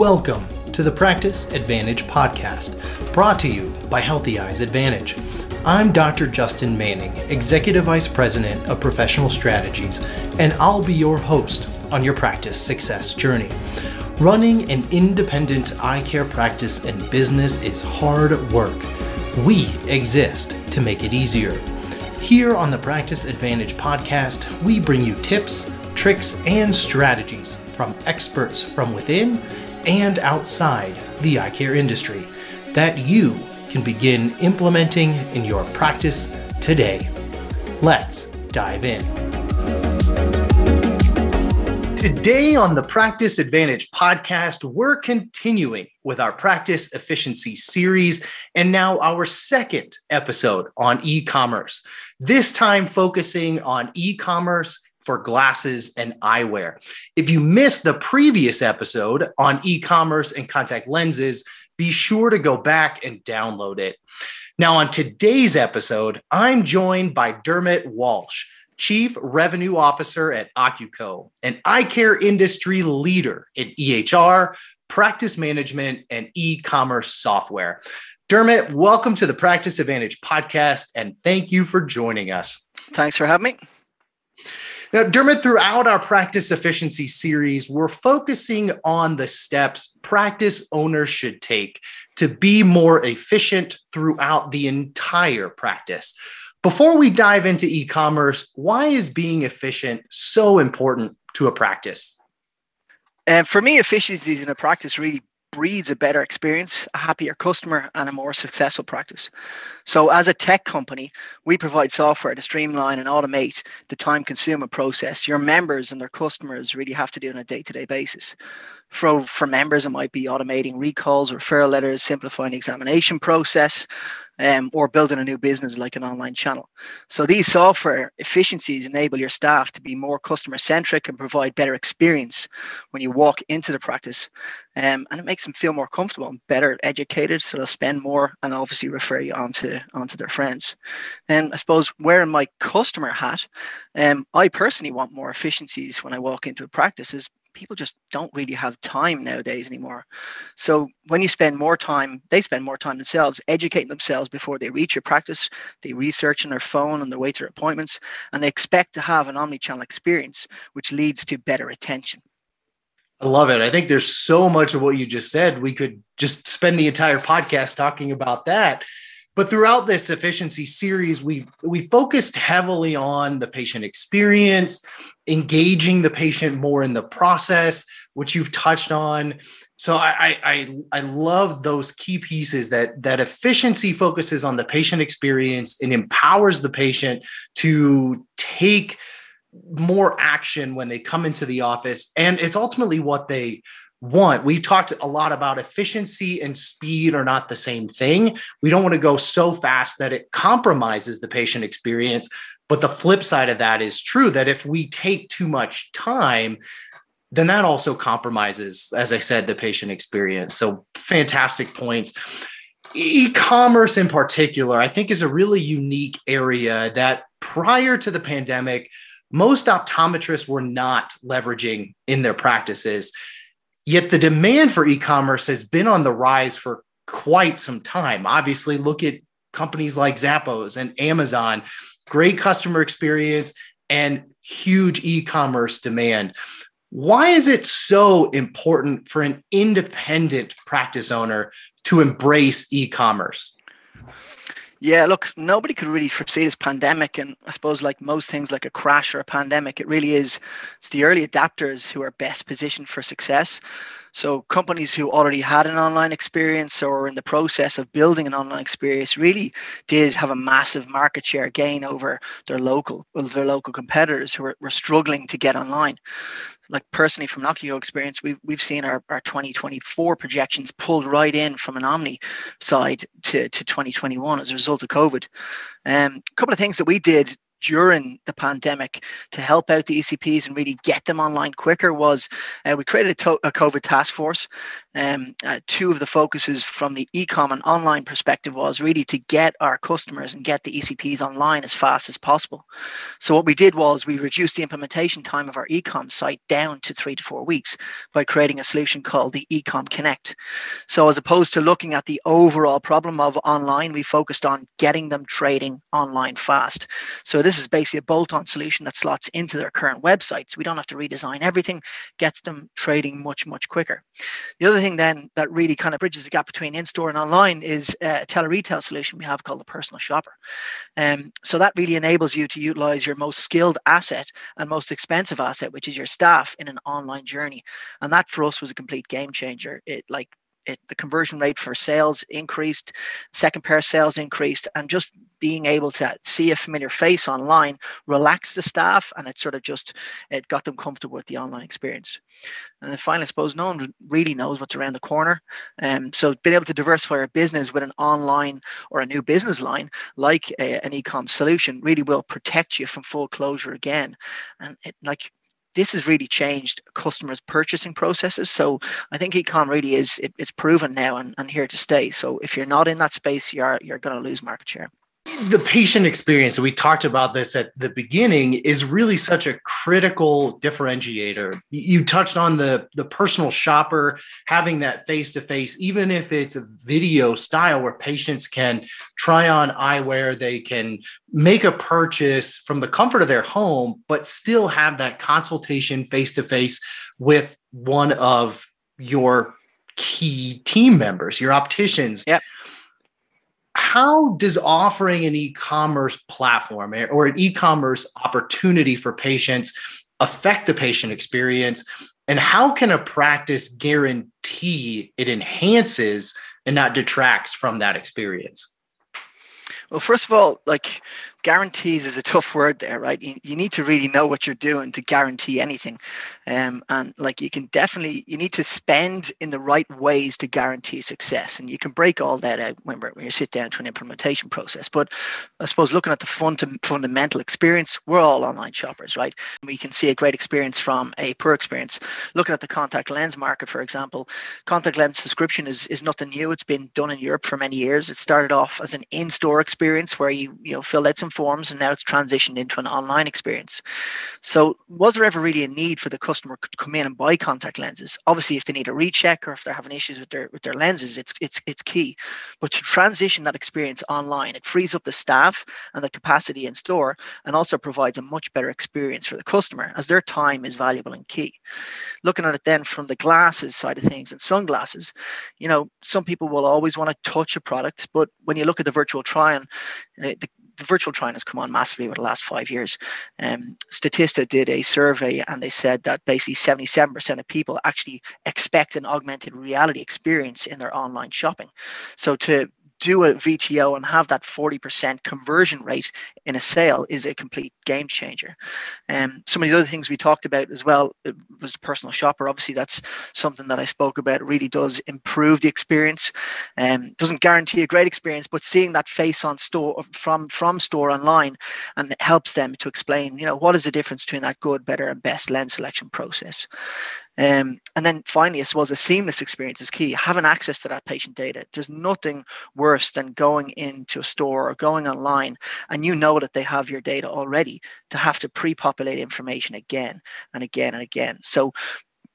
Welcome to the Practice Advantage podcast, brought to you by Healthy Eyes Advantage. I'm Dr. Justin Manning, Executive Vice President of Professional Strategies, and I'll be your host on your practice success journey. Running an independent eye care practice and business is hard work. We exist to make it easier. Here on the Practice Advantage podcast, we bring you tips, tricks, and strategies from experts from within and outside the eye care industry that you can begin implementing in your practice today. Let's dive in. Today on the Practice Advantage podcast, we're continuing with our practice efficiency series and now our second episode on e commerce. This time focusing on e commerce for glasses and eyewear. If you missed the previous episode on e commerce and contact lenses, be sure to go back and download it. Now, on today's episode, I'm joined by Dermot Walsh. Chief Revenue Officer at Ocuco, an eye care industry leader in EHR, practice management, and e commerce software. Dermot, welcome to the Practice Advantage podcast, and thank you for joining us. Thanks for having me. Now, Dermot, throughout our practice efficiency series, we're focusing on the steps practice owners should take to be more efficient throughout the entire practice. Before we dive into e commerce, why is being efficient so important to a practice? And for me, efficiencies in a practice really breeds a better experience, a happier customer, and a more successful practice. So, as a tech company, we provide software to streamline and automate the time consumer process your members and their customers really have to do on a day to day basis. For, for members, it might be automating recalls, referral letters, simplifying the examination process, um, or building a new business like an online channel. So these software efficiencies enable your staff to be more customer centric and provide better experience when you walk into the practice. Um, and it makes them feel more comfortable and better educated, so they'll spend more and obviously refer you on to, onto their friends. And I suppose wearing my customer hat, um, I personally want more efficiencies when I walk into a practice is people just don't really have time nowadays anymore. So when you spend more time, they spend more time themselves educating themselves before they reach your practice. They research on their phone on their way to their appointments, and they expect to have an omni-channel experience, which leads to better attention. I love it. I think there's so much of what you just said. We could just spend the entire podcast talking about that. But throughout this efficiency series, we we focused heavily on the patient experience, engaging the patient more in the process, which you've touched on. So I I I love those key pieces that that efficiency focuses on the patient experience and empowers the patient to take more action when they come into the office and it's ultimately what they want we talked a lot about efficiency and speed are not the same thing. We don't want to go so fast that it compromises the patient experience but the flip side of that is true that if we take too much time then that also compromises as i said the patient experience. So fantastic points. E-commerce in particular i think is a really unique area that prior to the pandemic most optometrists were not leveraging in their practices Yet the demand for e commerce has been on the rise for quite some time. Obviously, look at companies like Zappos and Amazon, great customer experience and huge e commerce demand. Why is it so important for an independent practice owner to embrace e commerce? Yeah, look, nobody could really foresee this pandemic. And I suppose, like most things, like a crash or a pandemic, it really is it's the early adapters who are best positioned for success. So, companies who already had an online experience or in the process of building an online experience really did have a massive market share gain over their local, well, their local competitors who were, were struggling to get online like personally from Ocuco experience, we've, we've seen our, our 2024 projections pulled right in from an Omni side to, to 2021 as a result of COVID. Um, a couple of things that we did during the pandemic to help out the ECPs and really get them online quicker was uh, we created a, to- a, COVID task force. Um, uh, two of the focuses from the ecom and online perspective was really to get our customers and get the ECPs online as fast as possible. So what we did was we reduced the implementation time of our ecom site down to three to four weeks by creating a solution called the Ecom Connect. So as opposed to looking at the overall problem of online, we focused on getting them trading online fast. So this is basically a bolt-on solution that slots into their current website. So we don't have to redesign everything, gets them trading much, much quicker. The other thing then that really kind of bridges the gap between in-store and online is a tele-retail solution we have called the personal shopper. Um, so that really enables you to utilize your most skilled asset and most expensive asset, which is your staff in an online journey. And that for us was a complete game changer. It like it, the conversion rate for sales increased, second pair sales increased, and just being able to see a familiar face online relaxed the staff, and it sort of just it got them comfortable with the online experience. And then finally, I suppose no one really knows what's around the corner, and um, so being able to diversify our business with an online or a new business line like a, an e-com solution really will protect you from full closure again. And it, like this has really changed customers' purchasing processes. So I think ecom really is it, it's proven now and, and here to stay. So if you're not in that space, you're you're going to lose market share the patient experience we talked about this at the beginning is really such a critical differentiator. You touched on the the personal shopper having that face to face even if it's a video style where patients can try on eyewear they can make a purchase from the comfort of their home but still have that consultation face to face with one of your key team members your opticians. Yep how does offering an e-commerce platform or an e-commerce opportunity for patients affect the patient experience? And how can a practice guarantee it enhances and not detracts from that experience? Well first of all like guarantees is a tough word there, right? You, you need to really know what you're doing to guarantee anything. Um, and like you can definitely, you need to spend in the right ways to guarantee success. And you can break all that out when, when you sit down to an implementation process. But I suppose looking at the fund, fundamental experience, we're all online shoppers, right? We can see a great experience from a poor experience. Looking at the contact lens market, for example, contact lens subscription is, is nothing new. It's been done in Europe for many years. It started off as an in-store experience where you, you know, filled out some forms and now it's transitioned into an online experience. So was there ever really a need for the customer to come in and buy contact lenses? Obviously, if they need a recheck or if they're having issues with their with their lenses, it's it's it's key. But to transition that experience online, it frees up the staff and the capacity in store and also provides a much better experience for the customer as their time is valuable and key. Looking at it then from the glasses side of things and sunglasses, you know, some people will always want to touch a product, but when you look at the virtual try-on, eh, the, the virtual try-on has come on massively over the last five years. Um, Statista did a survey and they said that basically 77% of people actually expect an augmented reality experience in their online shopping. So to do a VTO and have that 40% conversion rate in a sale is a complete game changer. And um, some of the other things we talked about as well was the personal shopper. Obviously, that's something that I spoke about. It really does improve the experience and um, doesn't guarantee a great experience, but seeing that face on store from from store online and it helps them to explain, you know, what is the difference between that good, better, and best lens selection process. Um, and then finally, I suppose a seamless experience is key. Having access to that patient data. There's nothing worse than going into a store or going online and you know that they have your data already to have to pre-populate information again and again and again. So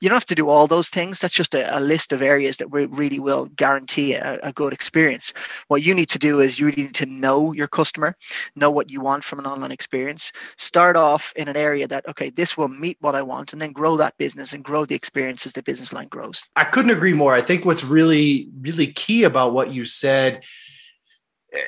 you don't have to do all those things. That's just a, a list of areas that we really will guarantee a, a, good experience. What you need to do is you need to know your customer, know what you want from an online experience. Start off in an area that, okay, this will meet what I want, and then grow that business and grow the experience as the business line grows. I couldn't agree more. I think what's really, really key about what you said.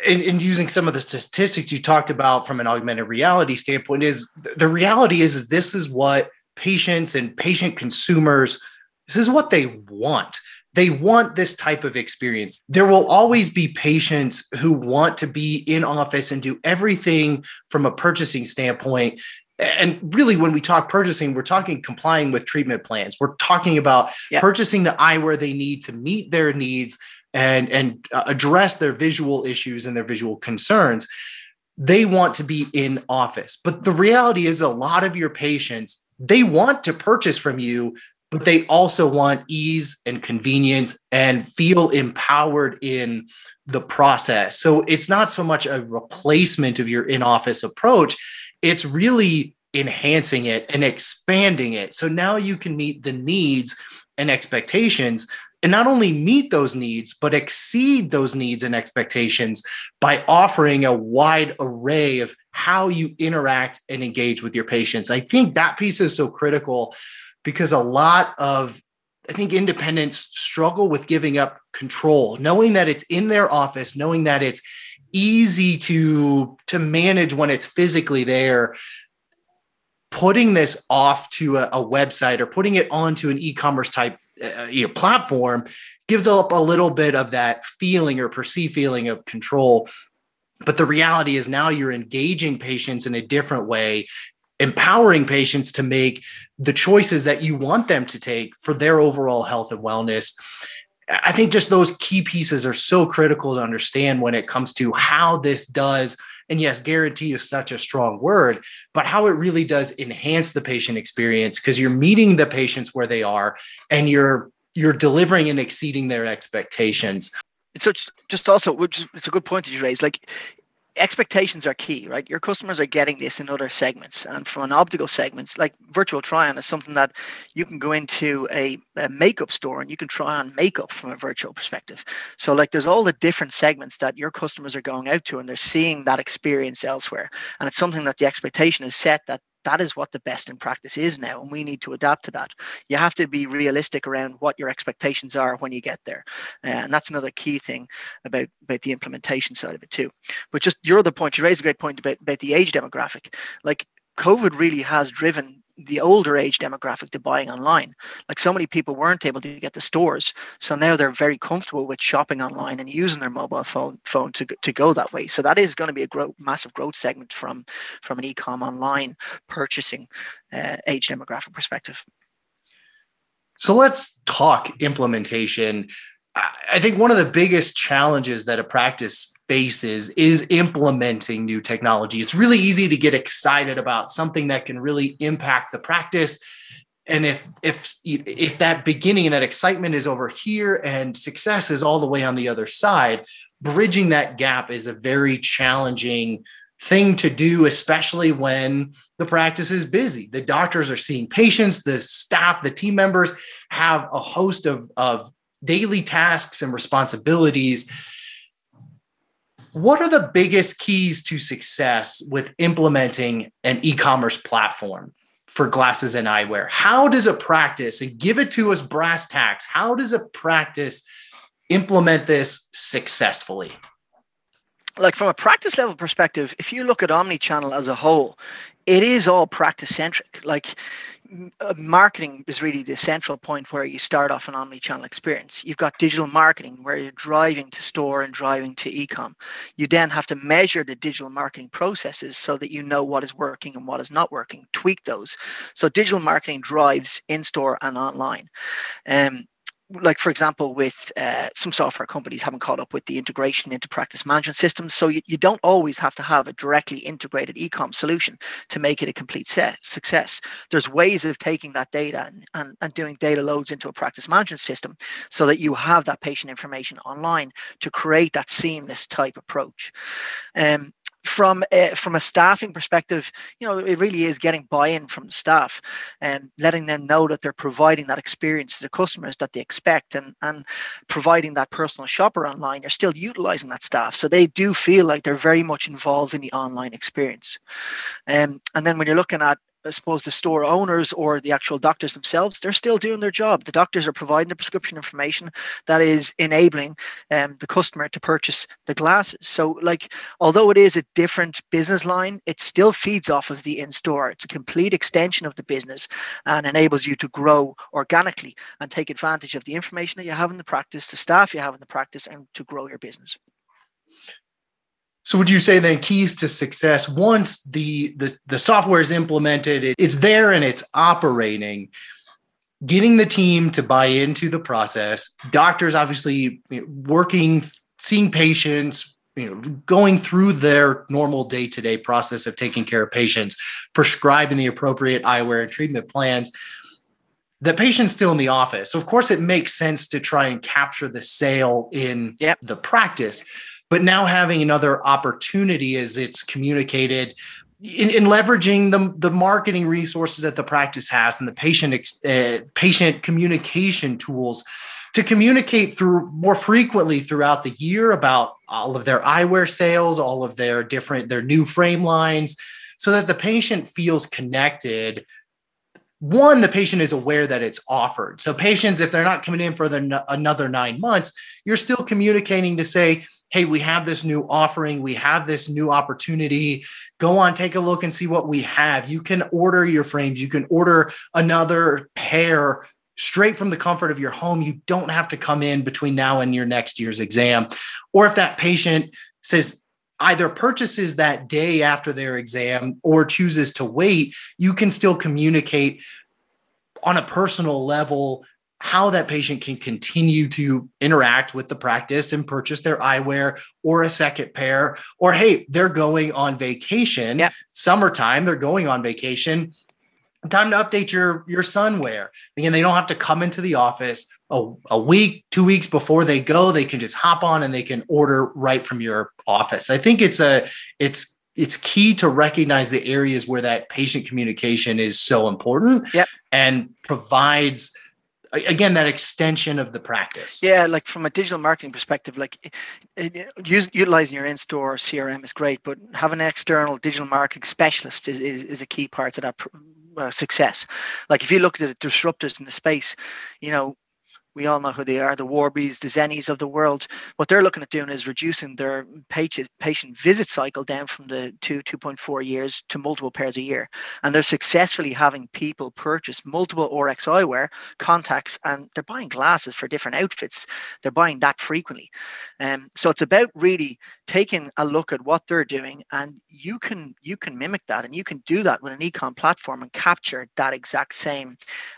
And, using some of the statistics you talked about from an augmented reality standpoint is the reality is, is this is what patients and patient consumers, this is what they want. They want this type of experience. There will always be patients who want to be in office and do everything from a purchasing standpoint. And really, when we talk purchasing, we're talking complying with treatment plans. We're talking about yep. purchasing the eyewear they need to meet their needs and, and uh, address their visual issues and their visual concerns they want to be in office. But the reality is, a lot of your patients, they want to purchase from you, but they also want ease and convenience and feel empowered in the process. So it's not so much a replacement of your in office approach, it's really enhancing it and expanding it. So now you can meet the needs and expectations and not only meet those needs, but exceed those needs and expectations by offering a wide array of how you interact and engage with your patients. I think that piece is so critical because a lot of I think independents struggle with giving up control, knowing that it's in their office, knowing that it's easy to to manage when it's physically there putting this off to a, a website or putting it onto an e-commerce type uh, you know, platform gives up a little bit of that feeling or perceived feeling of control. But the reality is now you're engaging patients in a different way, empowering patients to make the choices that you want them to take for their overall health and wellness. I think just those key pieces are so critical to understand when it comes to how this does. And yes, guarantee is such a strong word, but how it really does enhance the patient experience because you're meeting the patients where they are and you're you're delivering and exceeding their expectations. So just also, which it's a good point that you raised. Like expectations are key, right? Your customers are getting this in other segments. And from an optical segment, like virtual try on is something that you can go into a, a, makeup store and you can try on makeup from a virtual perspective. So, like, there's all the different segments that your customers are going out to and they're seeing that experience elsewhere. And it's something that the expectation is set that that is what the best in practice is now and we need to adapt to that. You have to be realistic around what your expectations are when you get there. Uh, and that's another key thing about about the implementation side of it too. But just your other point you raised a great point about, about the age demographic. Like covid really has driven the older age demographic to buying online. Like so many people weren't able to get to stores, so now they're very comfortable with shopping online and using their mobile phone phone to to go that way. So that is going to be a growth, massive growth segment from from an e-com online purchasing uh, age demographic perspective. So let's talk implementation. I think one of the biggest challenges that a practice faces is implementing new technology. It's really easy to get excited about something that can really impact the practice. And if if if that beginning and that excitement is over here and success is all the way on the other side, bridging that gap is a very challenging thing to do, especially when the practice is busy. The doctors are seeing patients, the staff, the team members have a host of, of daily tasks and responsibilities what are the biggest keys to success with implementing an e-commerce platform for glasses and eyewear? How does a practice, and give it to us brass tacks, how does a practice implement this successfully? Like from a practice level perspective, if you look at omni-channel as a whole, it is all practice centric. Like marketing is really the central point where you start off an omni-channel experience. You've got digital marketing where you're driving to store and driving to e-com. You then have to measure the digital marketing processes so that you know what is working and what is not working. Tweak those. So digital marketing drives in-store and online. Um, like for example with uh, some software companies haven't caught up with the integration into practice management systems so you, you don't always have to have a directly integrated ecom solution to make it a complete set, success. There's ways of taking that data and, and, and doing data loads into a practice management system so that you have that patient information online to create that seamless type approach. Um, from a, from a staffing perspective, you know, it really is getting buy-in from the staff and letting them know that they're providing that experience to the customers that they expect and and providing that personal shopper online. You're still utilizing that staff, so they do feel like they're very much involved in the online experience. Um, and then when you're looking at I suppose the store owners or the actual doctors themselves, they're still doing their job. The doctors are providing the prescription information that is enabling um, the customer to purchase the glasses. So, like, although it is a different business line, it still feeds off of the in-store. It's a complete extension of the business and enables you to grow organically and take advantage of the information that you have in the practice, the staff you have in the practice, and to grow your business. So would you say then keys to success once the the, the software is implemented, it's there and it's operating, getting the team to buy into the process, doctors obviously working, seeing patients, you know going through their normal day-to-day process of taking care of patients prescribing the appropriate eyewear and treatment plans the patient's still in the office so of course it makes sense to try and capture the sale in yep. the practice but now having another opportunity as it's communicated in, in, leveraging the, the marketing resources that the practice has and the patient uh, patient communication tools to communicate through more frequently throughout the year about all of their eyewear sales, all of their different their new frame lines, so that the patient feels connected. One, the patient is aware that it's offered. So patients, if they're not coming in for the, another nine months, you're still communicating to say, hey, we have this new offering, we have this new opportunity. Go on, take a look and see what we have. You can order your frames, you can order another pair straight from the comfort of your home. You don't have to come in between now and your next year's exam. Or if that patient says, either purchases that day after their exam or chooses to wait, you can still communicate on a personal level how that patient can continue to interact with the practice and purchase their eyewear or a second pair or hey they're going on vacation yep. summertime they're going on vacation time to update your your sunwear. again they don't have to come into the office a, a week two weeks before they go they can just hop on and they can order right from your office i think it's a it's it's key to recognize the areas where that patient communication is so important yep. and provides again that extension of the practice yeah like from a digital marketing perspective like eh, eh, use, utilizing your in-store crm is great but having an external digital marketing specialist is, is, is a key part of that uh, success. Like if you look at the disruptors in the space, you know, we all know who they are the warbies the zennies of the world. What they're looking at doing is reducing their patient patient visit cycle down from the 2 2.4 years to multiple pairs a year. And they're successfully having people purchase multiple Orex eyewear contacts and they're buying glasses for different outfits. They're buying that frequently. Um, so it's about really taking a look at what they're doing and you can you can mimic that and you can do that with an ecom platform and capture that exact same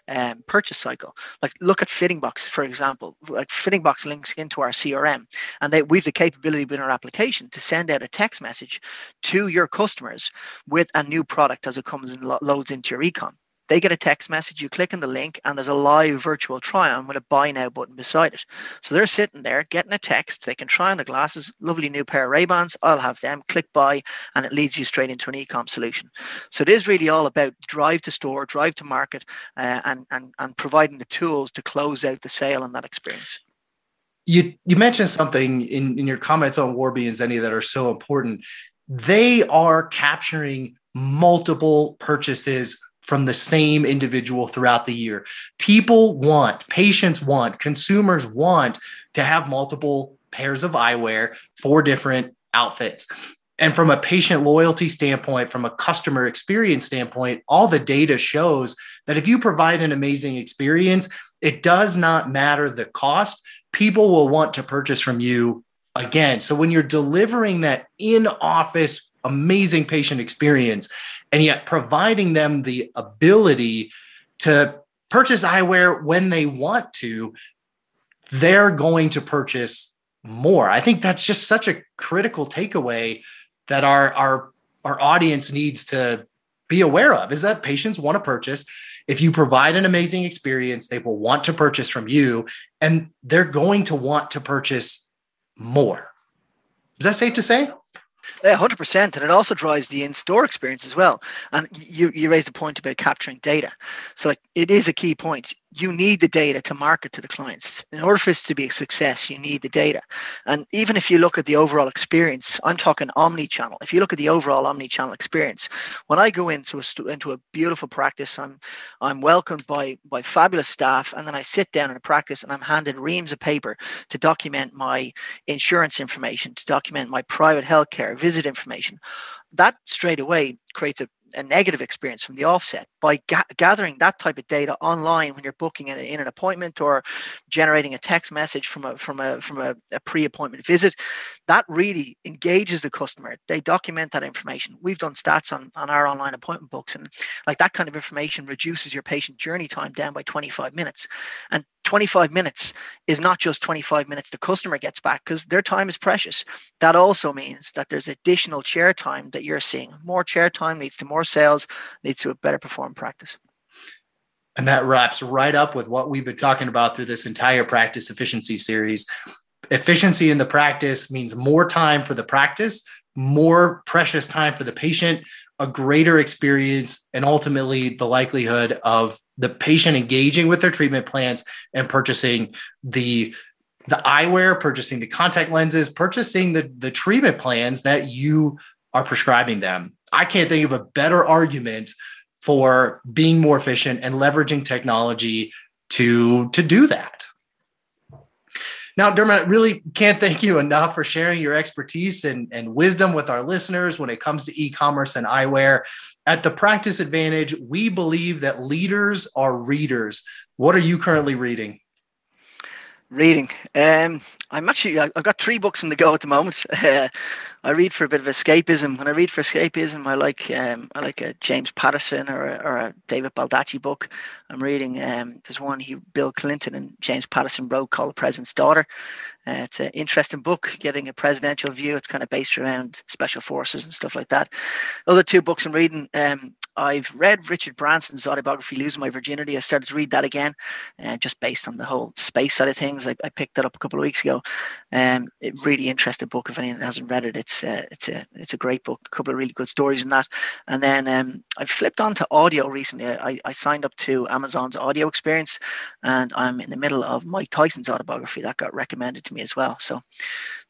um, purchase cycle. Like look at Fitting Box for example, like Fitting Box links into our CRM, and they, we've the capability within our application to send out a text message to your customers with a new product as it comes and lo- loads into your ecom. They get a text message, you click on the link, and there's a live virtual try on with a buy now button beside it. So they're sitting there getting a text. They can try on the glasses, lovely new pair of Ray-Bans. I'll have them. Click buy, and it leads you straight into an e-com solution. So it is really all about drive to store, drive to market, uh, and, and, and providing the tools to close out the sale and that experience. You, you mentioned something in, in your comments on Warby and Zenni that are so important. They are capturing multiple purchases from the same individual throughout the year. People want, patients want, consumers want to have multiple pairs of eyewear for different outfits. And from a patient loyalty standpoint, from a customer experience standpoint, all the data shows that if you provide an amazing experience, it does not matter the cost. People will want to purchase from you again. So when you're delivering that in office amazing patient experience and yet providing them the ability to purchase eyewear when they want to they're going to purchase more. I think that's just such a critical takeaway that our our our audience needs to be aware of is that patients want to purchase. If you provide an amazing experience they will want to purchase from you and they're going to want to purchase more. Is that safe to say yeah, hundred percent, and it also drives the in-store experience as well. And you you raised a point about capturing data, so like it is a key point you need the data to market to the clients. In order for this to be a success, you need the data. And even if you look at the overall experience, I'm talking omni-channel. If you look at the overall omni-channel experience, when I go into a into a beautiful practice, I'm I'm welcomed by by fabulous staff, and then I sit down in a practice and I'm handed reams of paper to document my insurance information, to document my private healthcare visit information. That straight away creates a a negative experience from the offset by ga- gathering that type of data online when you're booking in, in, an appointment or generating a text message from a from a from a, a pre-appointment visit that really engages the customer they document that information we've done stats on on our online appointment books and like that kind of information reduces your patient journey time down by 25 minutes and 25 minutes is not just 25 minutes the customer gets back because their time is precious. That also means that there's additional chair time that you're seeing. More chair time leads to more sales, leads to a better performed practice. And that wraps right up with what we've been talking about through this entire practice efficiency series. Efficiency in the practice means more time for the practice, more precious time for the patient, a greater experience, and ultimately the likelihood of the patient engaging with their treatment plans and purchasing the the eyewear, purchasing the contact lenses, purchasing the, the treatment plans that you are prescribing them. I can't think of a better argument for being more efficient and leveraging technology to, to do that. Now, Dermot, really can't thank you enough for sharing your expertise and, and wisdom with our listeners when it comes to e commerce and eyewear. At the Practice Advantage, we believe that leaders are readers. What are you currently reading? Reading. Um, I'm actually I've got three books in the go at the moment. Uh, I read for a bit of escapism. When I read for escapism, I like um, I like a James Patterson or a, or a David Baldacci book. I'm reading. Um, there's one he Bill Clinton and James Patterson wrote called The President's Daughter. Uh, it's an interesting book, getting a presidential view. It's kind of based around special forces and stuff like that. Other two books I'm reading. Um, I've read Richard Branson's autobiography, Losing My Virginity. I started to read that again, uh, just based on the whole space side of things. I, I picked that up a couple of weeks ago. Um, it really interesting book. If anyone hasn't read it, it's uh, it's a it's a great book. A couple of really good stories in that. And then um, I've flipped on to audio recently. I, I signed up to Amazon's audio experience, and I'm in the middle of Mike Tyson's autobiography that got recommended to me as well. So,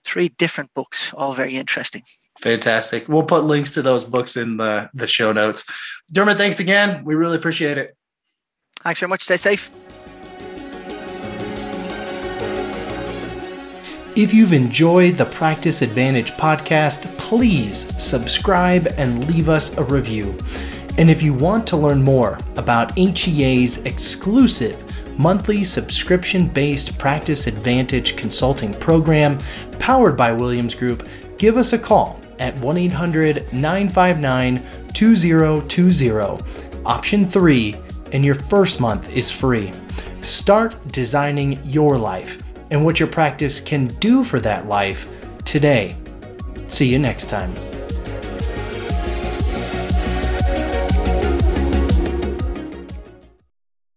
three different books, all very interesting. Fantastic. We'll put links to those books in the, the show notes. Dermot, thanks again. We really appreciate it. Thanks very much. Stay safe. If you've enjoyed the Practice Advantage podcast, please subscribe and leave us a review. And if you want to learn more about HEA's exclusive monthly subscription based Practice Advantage consulting program powered by Williams Group, give us a call at 1 800 959 2020. Option 3, and your first month is free. Start designing your life and what your practice can do for that life today. See you next time.